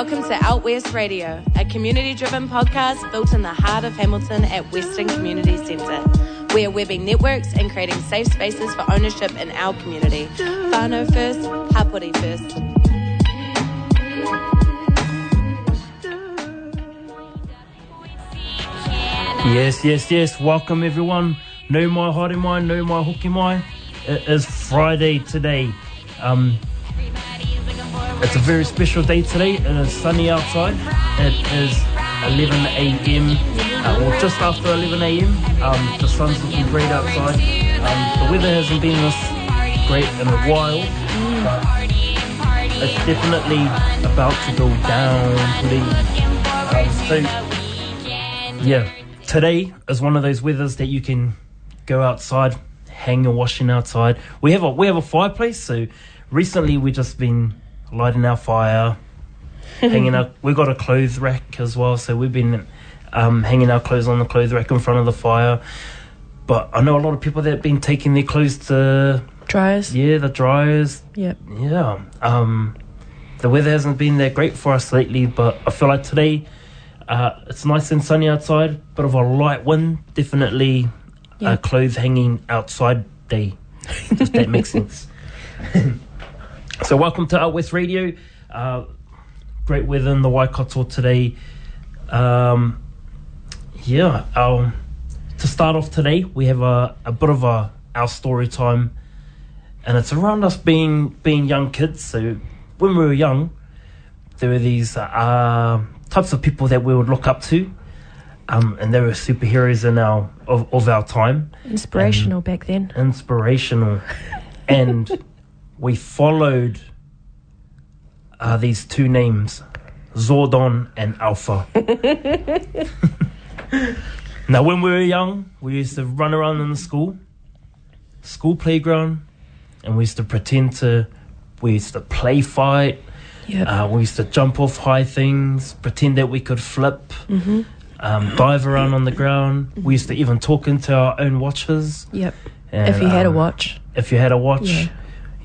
Welcome to Out West Radio, a community driven podcast built in the heart of Hamilton at Western Community Centre. We are webbing networks and creating safe spaces for ownership in our community. Whānau first, Hapori first. Yes, yes, yes. Welcome everyone. Nau mai haere mai, nau mai hoki mai. It is Friday today. Um, it's a very special day today. And It is sunny outside. It is 11 a.m. Uh, or just after 11 a.m. Um, the sun's looking great outside. Um, the weather hasn't been this great in a while, but it's definitely about to go down. Um, so yeah, today is one of those weathers that you can go outside, hang your washing outside. We have a we have a fireplace, so recently we've just been lighting our fire, hanging out. We've got a clothes rack as well, so we've been um, hanging our clothes on the clothes rack in front of the fire. But I know a lot of people that have been taking their clothes to Dryers. yeah the dryers. Yep. Yeah. Um, the weather hasn't been that great for us lately, but I feel like today uh, it's nice and sunny outside. Bit of a light wind, definitely Yeah. a clothes hanging outside day. Does that make sense? so, welcome to Out West Radio. Uh, great weather in the Waikato today. Um, yeah, our, to start off today, we have a, a bit of a our story time and it's around us being being young kids. So when we were young, there were these uh, types of people that we would look up to, um, and they were superheroes in our of, of our time, Inspirational back then. inspirational, and we followed uh, these two names, Zordon and Alpha. now, when we were young, we used to run around in the school, school playground, and we used to pretend to, we used to play fight. Yep. Uh, we used to jump off high things, pretend that we could flip, um, dive around on the ground. We used to even talk into our own watches. yep. And, if you had a um, watch. If you had a watch. Yeah.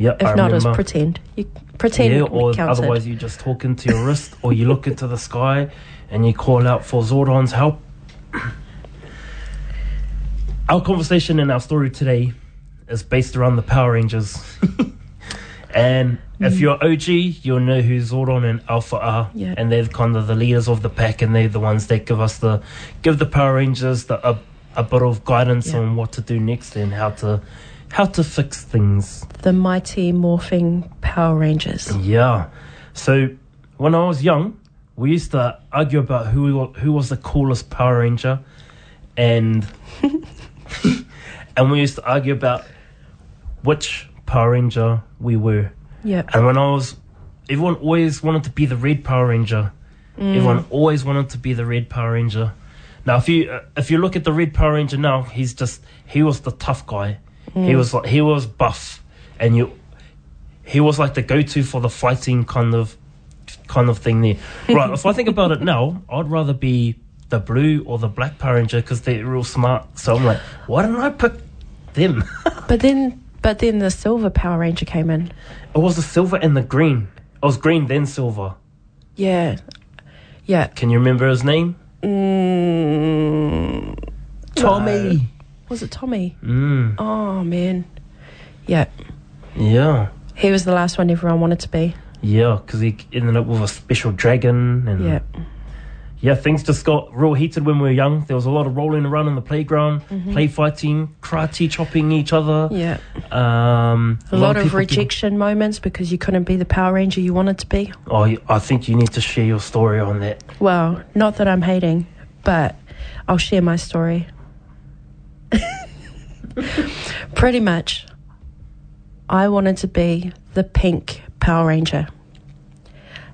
Yep, If I not, was pretend. You pretend Yeah, or counted. otherwise you just talk into your wrist or you look into the sky and you call out for Zordon's help. Our conversation and our story today is based around the Power Rangers. and if mm. you're OG, you'll know who Zordon and Alpha are. Yeah. And they're kind of the leaders of the pack and they're the ones that give us the give the Power Rangers the a, a bit of guidance Yeah. on what to do next and how to how to fix things. the mighty morphing Power Rangers. Yeah. So when I was young, we used to argue about who who was the coolest Power Ranger, and and we used to argue about which Power Ranger we were. Yep. And when I was, everyone always wanted to be the Red Power Ranger. Everyone always wanted to be the Red Power Ranger. Now, if you uh, if you look at the Red Power Ranger now, he's just he was the tough guy. He was like he was buff, and you he was like the go to for the fighting kind of kind of thing there. Right. if I think about it now, I'd rather be the blue or the black Power Ranger because they're real smart. So I'm like, why didn't I pick them? But then, but then the silver Power Ranger came in. it was the silver and the green. It was green then silver. Yeah. Yeah. Can you remember his name? Mm, Tommy. Was it Tommy? Mm, Oh man. Yeah. yeah. He was the last one everyone wanted to be. Yeah, because he ended up with a special dragon. And Yeah. yeah, things just got real heated when we were young. There was a lot of rolling around in the playground, play fighting, karate chopping each other. Mm-hmm. Yeah. Um, A lot of people- rejection moments because you couldn't be the Power Ranger you wanted to be. Oh, I think you need to share your story on that. Well, not that I'm hating, but I'll share my story. Pretty much, I wanted to be the pink Power Ranger.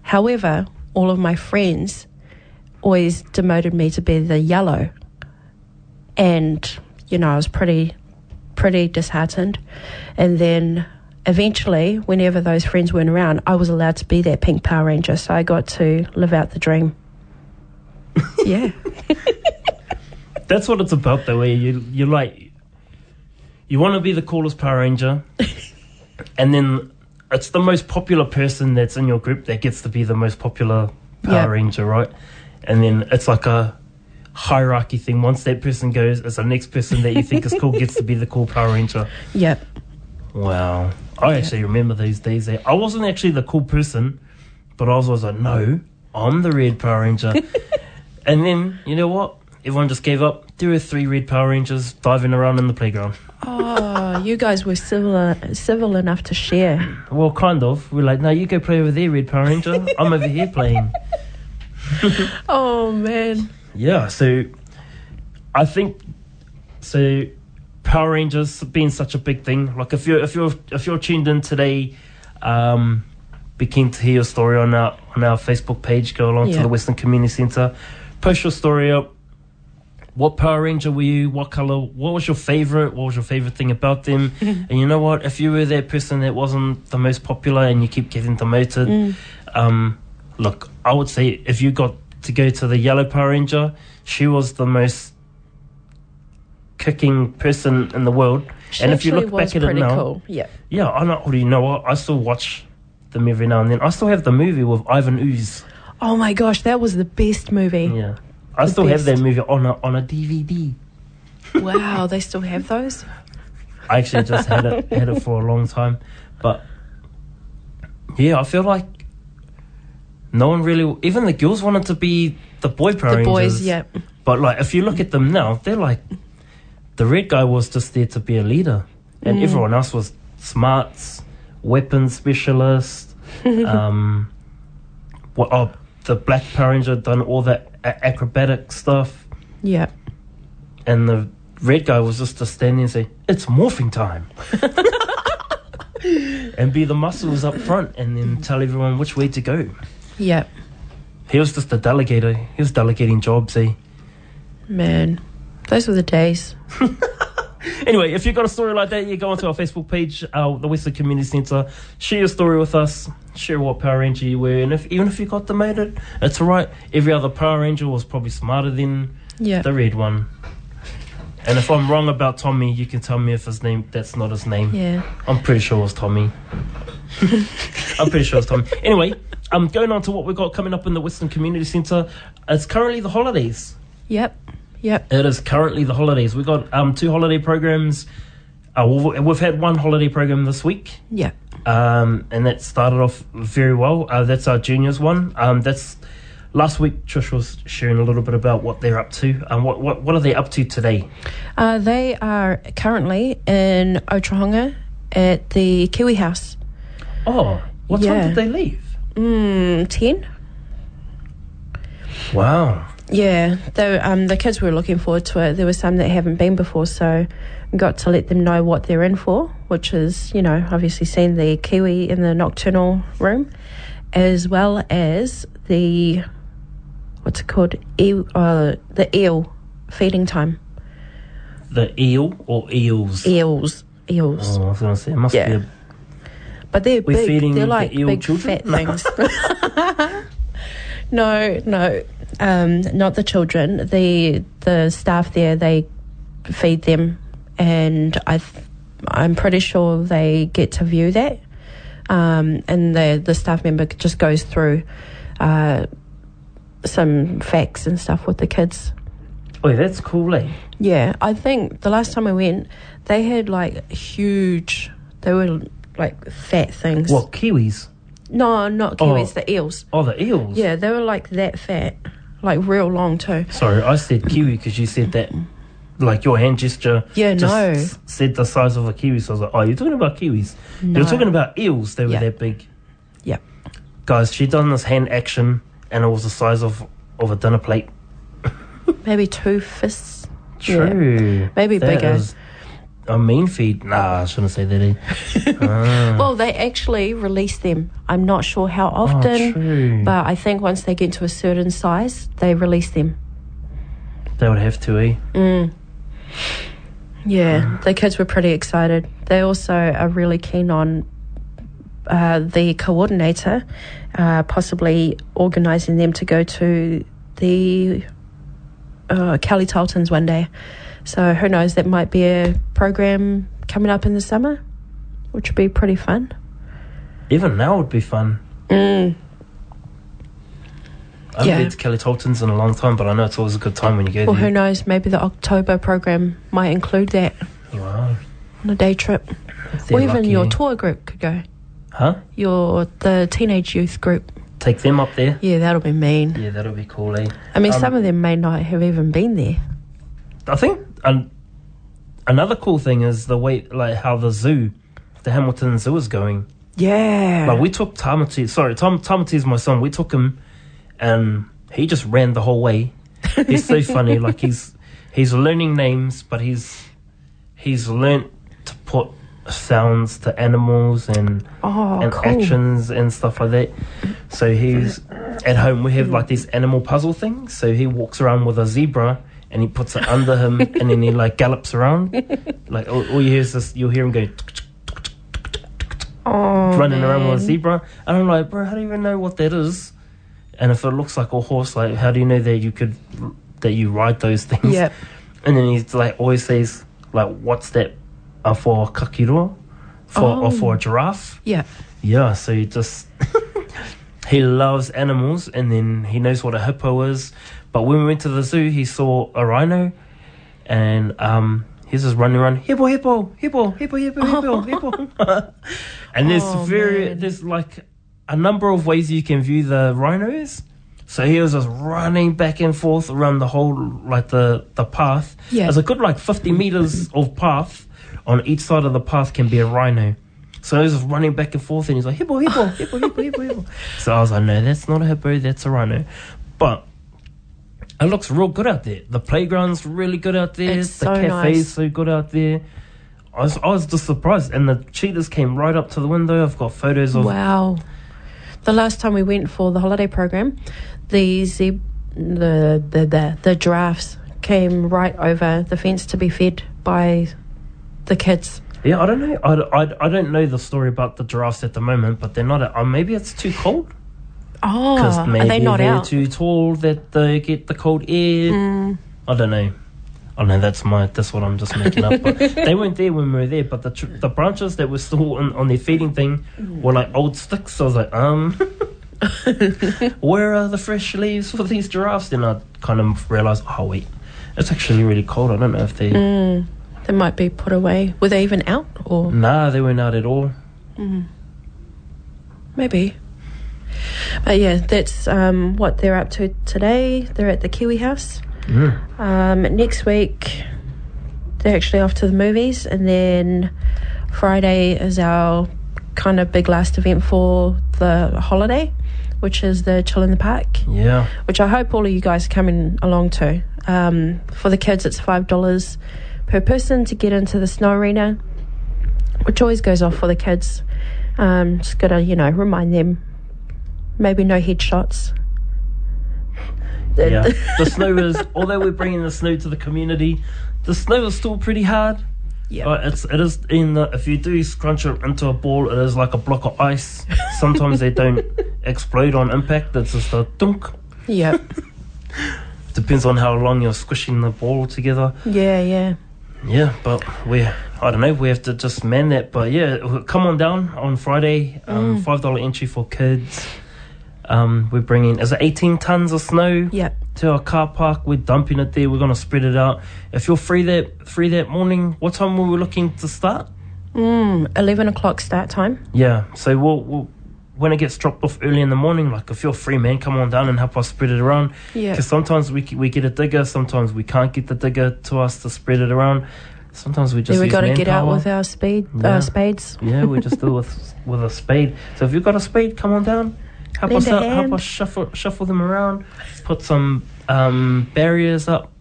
However, all of my friends always demoted me to be the yellow. And, you know, I was pretty, pretty disheartened. And then eventually, whenever those friends weren't around, I was allowed to be that pink Power Ranger. So I got to live out the dream. yeah. That's what it's about, though. Where you you like you want to be the coolest Power Ranger, and then it's the most popular person that's in your group that gets to be the most popular Power Yeah. Ranger, right? And then it's like a hierarchy thing. Once that person goes, it's the next person that you think is cool gets to be the cool Power Ranger. Yep. Wow. I actually remember these days. There. I wasn't actually the cool person, but I was always like, no, I'm the red Power Ranger. and then, you know what? Everyone just gave up. There were three red Power Rangers diving around in the playground. Oh, you guys were civil, civil enough to share. Well, kind of. We're like, no, you go play over there, red Power Ranger. I'm over here playing. Oh, man. Yeah, so I think so. Power Rangers being such a big thing. Like if you're if you're if you're tuned in today, um, be keen to hear your story on our on our Facebook page. Go along to the Western Community Centre, post your story up. What Power Ranger were you? What color? What was your favorite? What was your favorite thing about them? and you know what? If you were that person that wasn't the most popular and you keep getting demoted, um, look, I would say if you got to go to the yellow Power Ranger, she was the most kicking person in the world. She and if you look was back at it pretty now, cool. Yeah. yeah, I know. You know what? I still watch them every now and then. I still have the movie with Ivan Ooze. Oh my gosh, that was the best movie. Yeah, I still have that movie on a on a DVD. Wow, they still have those? I actually just had it had it for a long time, but yeah, I feel like no one really, even the girls wanted to be the boy Power The boys, Rangers. yeah. But like, if you look at them now, they're like the red guy was just there to be a leader, and Mm. everyone else was smarts, weapons specialist. um, what? Oh, the black Power Ranger done all that acrobatic stuff, Yeah. and the red guy was just to stand there and say, "It's morphing time." and be the muscles up front and then tell everyone which way to go. Yeah. He was just a delegator. He was delegating jobs, eh? Man, those were the days. Anyway, if you've got a story like that, you go onto our Facebook page, uh, the Western Community Centre. Share your story with us. Share what Power Ranger you were, and if even if you got demoted, it's alright. Every other Power Ranger was probably smarter than Yeah. the red one. And if I'm wrong about Tommy, you can tell me if his name that's not his name. Yeah. I'm pretty sure it was Tommy. I'm pretty sure it's Tommy. Anyway, um, going on to what we've got coming up in the Western Community Centre. It's currently the holidays. Yep. Yep. It is currently the holidays. We've got um, two holiday programs. Uh, we've, we've had one holiday program this week, Yeah. um, and that started off very well. Uh, that's our juniors one. Um, that's last week. Trish was sharing a little bit about what they're up to. Um, what what what are they up to today? Uh, they are currently in Otorohanga at the Kiwi House. Oh, what time did they leave? Mm, 10? Wow. Yeah, the um the kids were looking forward to it. There were some that haven't been before, so got to let them know what they're in for, which is you know obviously seeing the kiwi in the nocturnal room, as well as the what's it called eel, uh, the eel feeding time The eel or eels? eels eels, Oh, I was going to say it must Yeah. be. A, but they're We're feeding big. They're the like eel big children? fat things. no, no, um, not the children. The the staff there they feed them, and I th- I'm pretty sure they get to view that. Um, and the the staff member just goes through uh, some facts and stuff with the kids. oh, that's cool, eh? Yeah, I think the last time I went, they had like huge. They were like fat things. What kiwis? No, not kiwis, Oh. the eels. Oh, the eels. Yeah, they were like that fat, like real long too. Sorry, I said kiwi because you said that, like your hand gesture. Yeah, just no. s- said the size of a kiwi. So I was like, oh, you're talking about kiwis. No. You're talking about eels. They were Yeah. that big. Yeah. Guys, she done this hand action, and it was the size of of a dinner plate. Maybe two fists. True. Maybe That bigger. is- A main feed? Nah, I shouldn't say that. Eh? Ah. Well, they actually release them. I'm not sure how often, Oh, but I think once they get to a certain size, they release them. They would have to, eh? Yeah, the kids were pretty excited. They also are really keen on uh, the coordinator uh, possibly organising them to go to the uh, Kelly Tarlton's one day. So who knows? That might be a program coming up in the summer, which would be pretty fun. Even now would be fun. Mm. I haven't Yeah. been to Kelly Tarlton's in a long time, but I know it's always a good time when you go there. Well, who knows? Maybe the October program might include that Wow. on a day trip, or even lucky, your tour group could go. Huh? Your the teenage youth group. Take them up there? Yeah, that'll be mean. Yeah, that'll be cool, eh? I mean, Um, some of them may not have even been there. I think an, another cool thing is the way, like, how the zoo, the Hamilton Zoo is going. Yeah. Like, we took Tamati, sorry, Tom, Tamati is my son. We took him and he just ran the whole way. He's so funny. Like, he's he's learning names, but he's he's learnt to put sounds to animals and oh, and cool. actions and stuff like that. So he's at home. We have like these animal puzzle things. So he walks around with a zebra and he puts it under him, and then he like gallops around. Like all, all you hear is this. You'll hear him go Oh, running around with a zebra, and I'm like, bro, how do you even know what that is? And if it looks like a horse, like how do you know that you could that you ride those things? Yep. And then he's like always says like, what's that uh, for a kakiro? For or Oh. for a giraffe? Yeah. Yeah, so he just he loves animals, and then he knows what a hippo is. But when we went to the zoo, he saw a rhino, and um, he's just running around hippo, hippo, hippo, hippo, hippo, hippo, hippo. and there's Oh, very man. there's like a number of ways you can view the rhinos. So he was just running back and forth around the whole like the the path. Yeah. There's a good like 50 meters of path. On each side of the path can be a rhino. So he was just running back and forth, and he's like hippo, hippo, hippo, hippo, hippo, hippo. So I was like, no, that's not a hippo, that's a rhino. But it looks real good out there. The playground's really good out there. It's the so cafe's nice. so good out there. I was, I was just surprised, and the cheetahs came right up to the window. I've got photos of Wow. The last time we went for the holiday program, the zeb- the, the the the giraffes came right over the fence to be fed by the kids. Yeah, I don't know. I, I, I don't know the story about the giraffes at the moment, but they're not. Uh, maybe it's too cold Oh, because are maybe they not they're out? too tall that they get the cold air. Mm. I don't know. I know that's my that's what I'm just making up. But they weren't there when we were there. But the tr- the branches that were still on, on their feeding thing were like old sticks. So I was like, um, where are the fresh leaves for these giraffes? Then I kind of realized, oh wait, it's actually really cold. I don't know if they. Mm, they might be put away. Were they even out or Nah, they weren't out at all. maybe? But yeah, that's um, what they're up to today. They're at the Kiwi House. Mm. Um, next week, they're actually off to the movies, and then Friday is our kind of big last event for the holiday, which is the chill in the park, Yeah. which I hope all of you guys are coming along to. Um, for the kids, it's five dollars per person to get into the snow arena, which always goes off for the kids. Um, just gotta you know remind them, maybe no headshots. Yeah. the snow is, although we're bringing the snow to the community, the snow is still pretty hard. Yeah. Uh, it's it is in the if you do scrunch it into a ball, it is like a block of ice. Sometimes they don't explode on impact. It's just a dunk. Yep. Depends on how long you're squishing the ball together. yeah. Yeah. Yeah, but we I don't know. We have to just man that. But yeah, come on down on Friday. Um, Five dollar entry for kids. Um, we're bringing is it eighteen tons of snow Yep. to our car park. We're dumping it there. We're gonna spread it out. If you're free that free that morning, what time were we looking to start? Mm, 11 o'clock start time. Yeah, so we'll, we'll when it gets dropped off early in the morning, like if you're free, man, come on down and help us spread it around. Yeah. Because sometimes we we get a digger, sometimes we can't get the digger to us to spread it around. Sometimes we just Yeah, we got to get out with our speed Yeah. uh, spades. Yeah, we just do with with a spade. So if you've got a spade, come on down. Help Lend us out. Help us shuffle shuffle them around. Put some um, barriers up.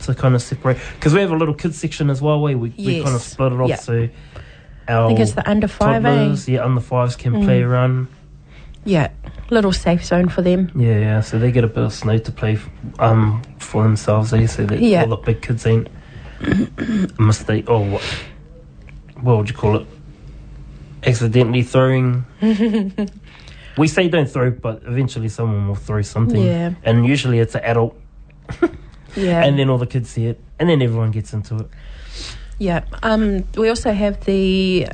to kind of separate because we have a little kids section as well. Where we, we kind of split it off so our I think it's the under five, eh? toddlers, yeah, under fives can play around. Yeah, little safe zone for them. Yeah, yeah. So they get a bit of snow to play f- um for themselves. They so that Yeah. all the big kids ain't a mistake or what? What would you call it? Accidentally throwing. we say don't throw, but eventually someone will throw something. Yeah. And usually it's an adult, Yeah, and then all the kids see it, and then everyone gets into it. yeah. Um, we also have the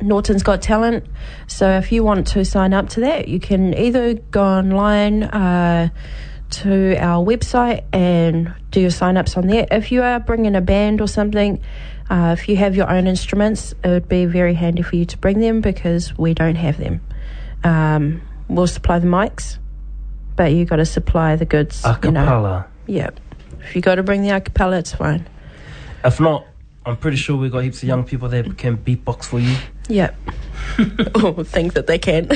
Nawton's Got Talent. So if you want to sign up to that, you can either go online uh, to our website and do your sign ups on there. If you are bringing a band or something, uh, if you have your own instruments, it would be very handy for you to bring them because we don't have them. Um, we'll supply the mics, but you got to supply the goods. A You know. cappella. Yeah. If you got to bring the acapella, it's fine. If not, I'm pretty sure we got heaps of young people that can beatbox for you. Yeah. or think that they can.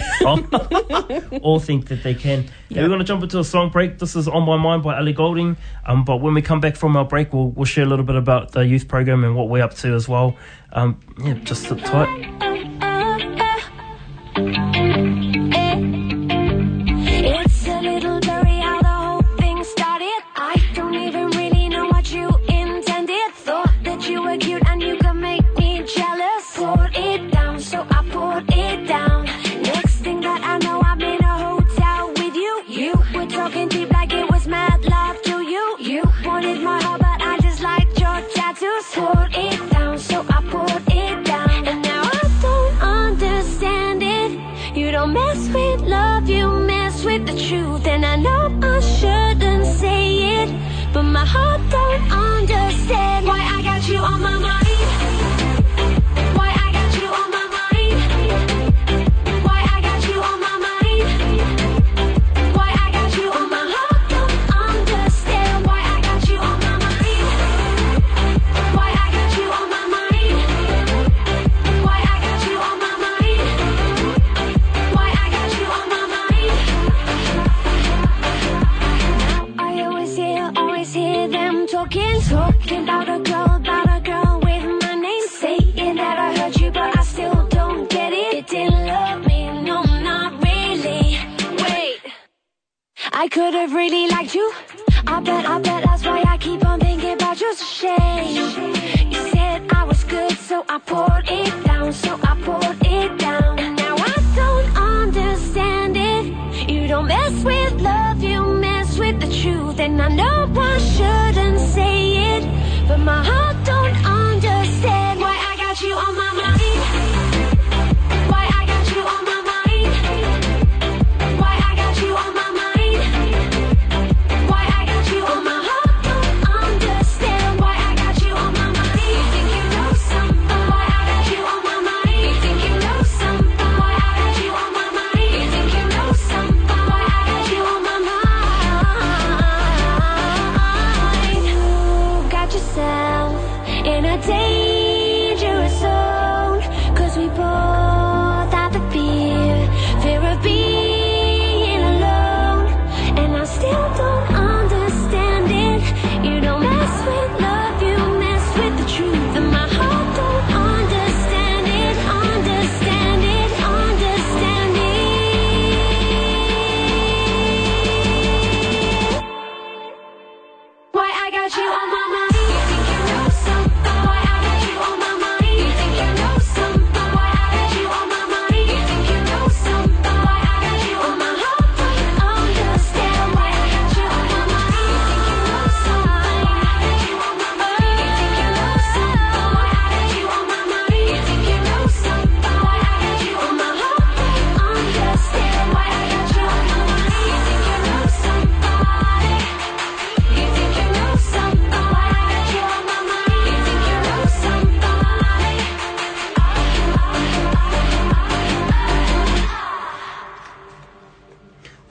all think that they can. Yeah. we're going to jump into a song break. This is On My Mind by Ellie Goulding. Um, but when we come back from our break, we'll, we'll share a little bit about the youth program and what we're up to as well. Um, yeah, just sit tight. I could have really liked you. I bet, I bet that's why I keep on thinking about you. It's a shame. You said I was good, so I poured it down, so I poured it down. And now I don't understand it. You don't mess with love, you mess with the truth. And I know I shouldn't say it, but my heart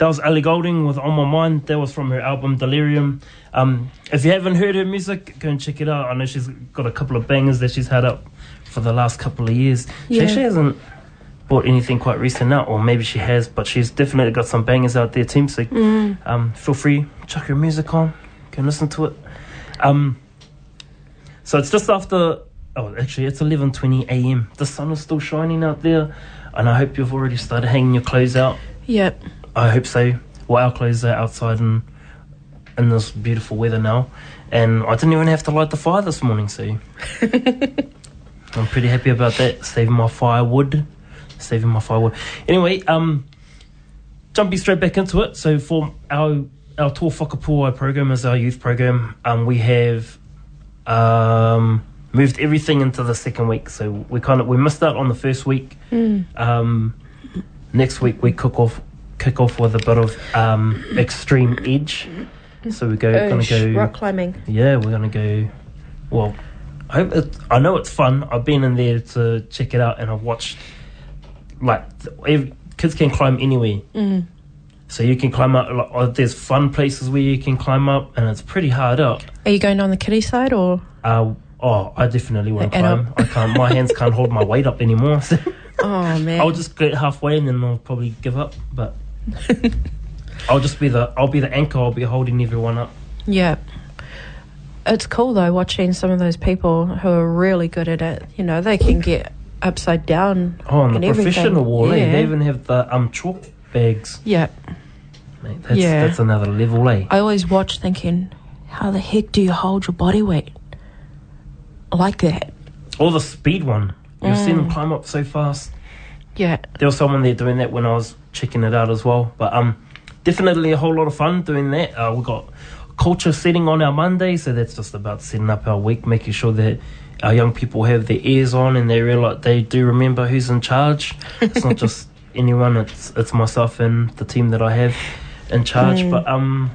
That was Ellie Goulding with On My Mind. That was from her album Delirium. Um, if you haven't heard her music, go and check it out. I know she's got a couple of bangers that she's had up for the last couple of years. She Yeah. actually hasn't bought anything quite recent out, or maybe she has, but she's definitely got some bangers out there, team. So um, feel free, chuck her music on, go and listen to it. Um, So it's just after. Oh, actually, it's eleven twenty a.m. The sun is still shining out there, and I hope you've already started hanging your clothes out. Yep. I hope so. Well, our clothes are outside in in this beautiful weather now, and I didn't even have to light the fire this morning. So I'm pretty happy about that. Saving my firewood, saving my firewood. Anyway, um, jumping straight back into it. So for our our Tō program is our youth program. Um, we have um moved everything into the second week. So we kind of we missed out on the first week. Um, next week we kick off kick off with a bit of um extreme edge. So we go gonna go rock climbing. yeah, we're gonna go. Well, I hope it, I know it's fun. I've been in there to check it out, and I've watched like kids can climb anywhere. Mm. So you can climb up. Like, oh, there's fun places where you can climb up, and it's pretty hard up. Are you going on the kiddie side or? Uh, oh, I definitely won't And climb. I can't. My hands can't hold my weight up anymore. So Oh man. I'll just get halfway, and then I'll probably give up. But I'll just be the. I'll be the anchor. I'll be holding everyone up. Yeah. It's cool though watching some of those people who are really good at it. You know, they can get upside down. Oh, and the and everything. professional wall, eh? Yeah. They even have the um chalk bags. Yeah. Mate, that's, Yeah. that's another level, eh? I always watch thinking, how the heck do you hold your body weight like that? Or the speed one. You've seen Mm. them climb up so fast. Yeah. There was someone there doing that when I was checking it out as well. But um, definitely a whole lot of fun doing that. Uh, we got culture setting on our Monday, so that's just about setting up our week, making sure that our young people have their ears on and they realize they do remember who's in charge. It's not just anyone; it's it's myself and the team that I have in charge. Mm. But um,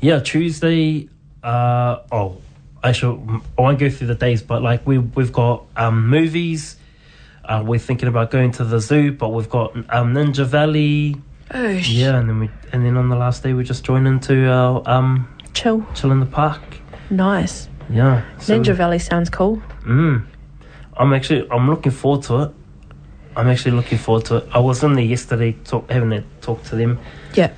yeah, Tuesday. Uh, oh, I should. I won't go through the days, but like we we've got um movies. Uh, we're thinking about going to the zoo, but we've got um, Ninja Valley. Oosh. Yeah, and then we and then on the last day we just join into our um Chill. chill in the park. Nice. Yeah, so- Ninja Valley sounds cool. Mm. I'm actually I'm looking forward to it. I'm actually looking forward to it. I was in there yesterday, talk, having a talk to them. Yeah.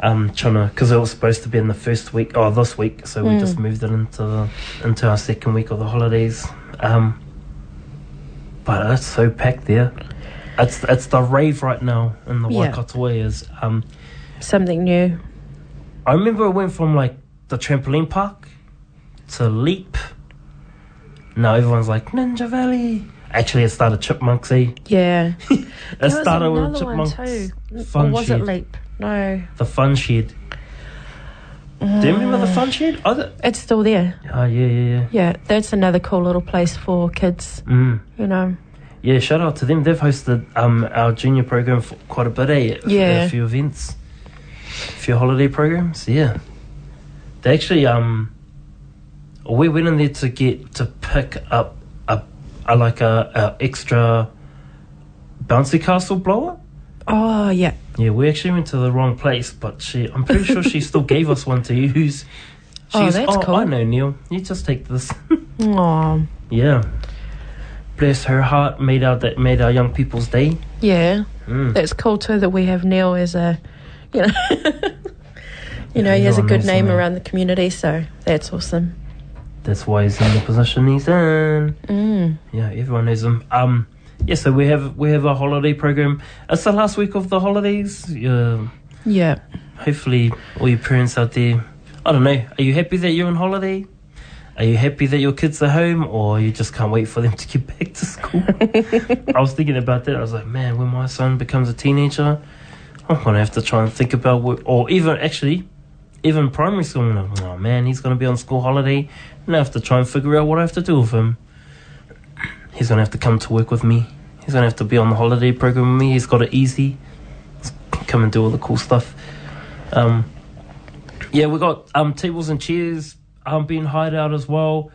Um, trying to because it was supposed to be in the first week, oh this week, so we Mm. just moved it into the into our second week of the holidays. Um, but it's so packed there. It's it's the rave right now in the Yeah. Waikato is um. Something new. I remember I went from like the trampoline park to Leap. Now everyone's like Ninja Valley. Actually, it started Chipmunks. Eh? Yeah. It started with Chipmunks. too. Fun or was shed. it Leap? No. The Fun Shed. Do you remember the Fun Shed? Oh, the, It's still there. oh yeah, yeah, yeah. Yeah, that's another cool little place for kids. Mm. You know. Yeah, shout out to them. They've hosted um our junior program for quite a bit. Eh? Yeah. a few events, a few holiday programs. Yeah, they actually um we went in there to get to pick up a, a like a, a extra bouncy castle blower. Oh yeah. Yeah, we actually went to the wrong place, but she I'm pretty sure she still gave us one to use. Oh, She's, that's cool. I know, Neil. You just take this. Oh yeah. Bless her heart, made our that made our young people's day. yeah. Mm. That's cool too that we have Neil as a, you know, you know, Yeah, he has a good name around the community, so that's awesome. That's why he's in the position he's in. Mm. Yeah, everyone knows him. Um, yeah, so we have we have a holiday program. It's the last week of the holidays. Yeah, Yeah. hopefully, all your parents out there. I don't know. Are you happy that you're on holiday? Are you happy that your kids are home, or you just can't wait for them to get back to school? I was thinking about that. I was like, man, when my son becomes a teenager, I'm gonna have to try and think about, what, or even actually, even primary school. Like, oh man, he's gonna be on school holiday, and I have to try and figure out what I have to do with him. He's gonna have to come to work with me. He's gonna have to be on the holiday program with me. He's got it easy. He's come and do all the cool stuff. Um, yeah, we got um, tables and chairs um, being hired out as well.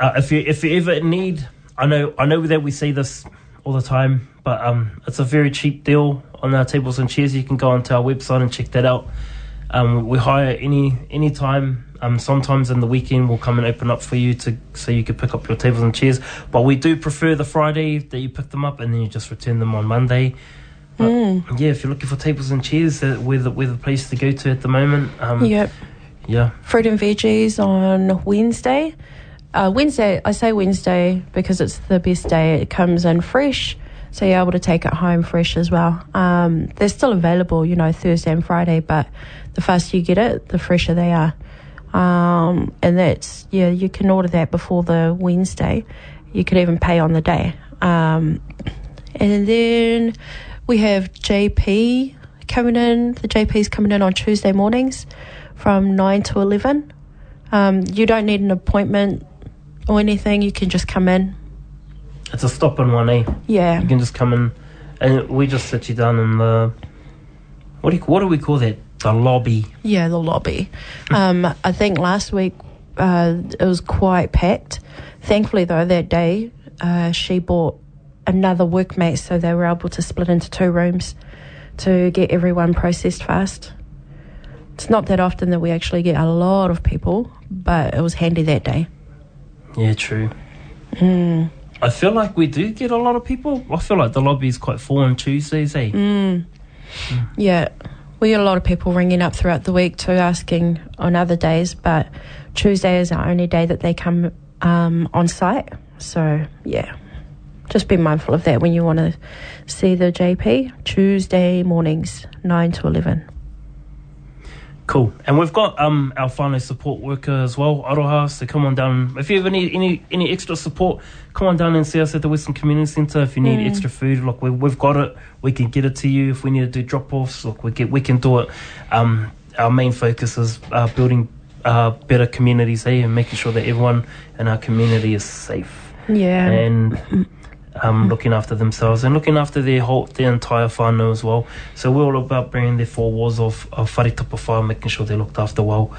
Uh, if you if you ever need, I know I know that we say this all the time, but um, it's a very cheap deal on our tables and chairs. You can go onto our website and check that out. Um, we hire any any time. Um, sometimes in the weekend we'll come and open up for you to so you can pick up your tables and chairs. But we do prefer the Friday that you pick them up and then you just return them on Monday. But yeah, if you're looking for tables and chairs, uh, we're the we're the place to go to at the moment. Um, Yep. Yeah. fruit and veggies on Wednesday. Uh, Wednesday, I say Wednesday because it's the best day. It comes in fresh, so you're able to take it home fresh as well. Um, they're still available, you know, Thursday and Friday, but the faster you get it, the fresher they are. Um, and that's, yeah, you can order that before the Wednesday. You could even pay on the day. Um, and then we have JP coming in. The JP's coming in on Tuesday mornings from 9 to 11. Um, you don't need an appointment or anything. You can just come in. It's a stop in one, eh? Yeah. You can just come in, and we just sit you down in the. What do you, what do we call that? The lobby. Yeah, the lobby. Um, I think last week uh, it was quite packed. Thankfully, though, that day uh, she bought another workmate, so they were able to split into two rooms to get everyone processed fast. It's not that often that we actually get a lot of people, but it was handy that day. Yeah, true. Hmm. I feel like we do get a lot of people. I feel like the lobby is quite full on Tuesdays, eh? Mm. Yeah, we get a lot of people ringing up throughout the week too, asking on other days, but Tuesday is our only day that they come um, on site. So, yeah, just be mindful of that when you want to see the JP. Tuesday mornings, 9 to 11. Cool. And we've got um our whānau support worker as well, Aroha, so come on down. If you ever need any any extra support, come on down and see us at the Western Community Centre. If you need extra food, look, we, we've got it. We can get it to you. If we need to do drop-offs, look, we, get, we can do it. Um, our main focus is uh, building uh, better communities, eh, and making sure that everyone in our community is safe Yeah. and um, looking after themselves and looking after their whole their entire whānau as well. So we're all about bringing their four walls of, of whare tapa whā, making sure they're looked after well.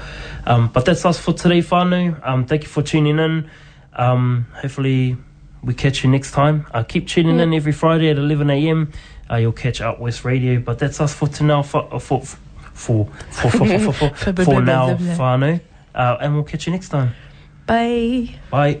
Um, but that's us for today, whānau. Um, thank you for tuning in. Um, hopefully we catch you next time. Uh, keep tuning in every Friday at 11am. Uh, you'll catch Out West Radio. But that's us for now for uh, for for for for for, for, for, for now, whānau. Uh, and we'll catch you next time. Bye. Bye.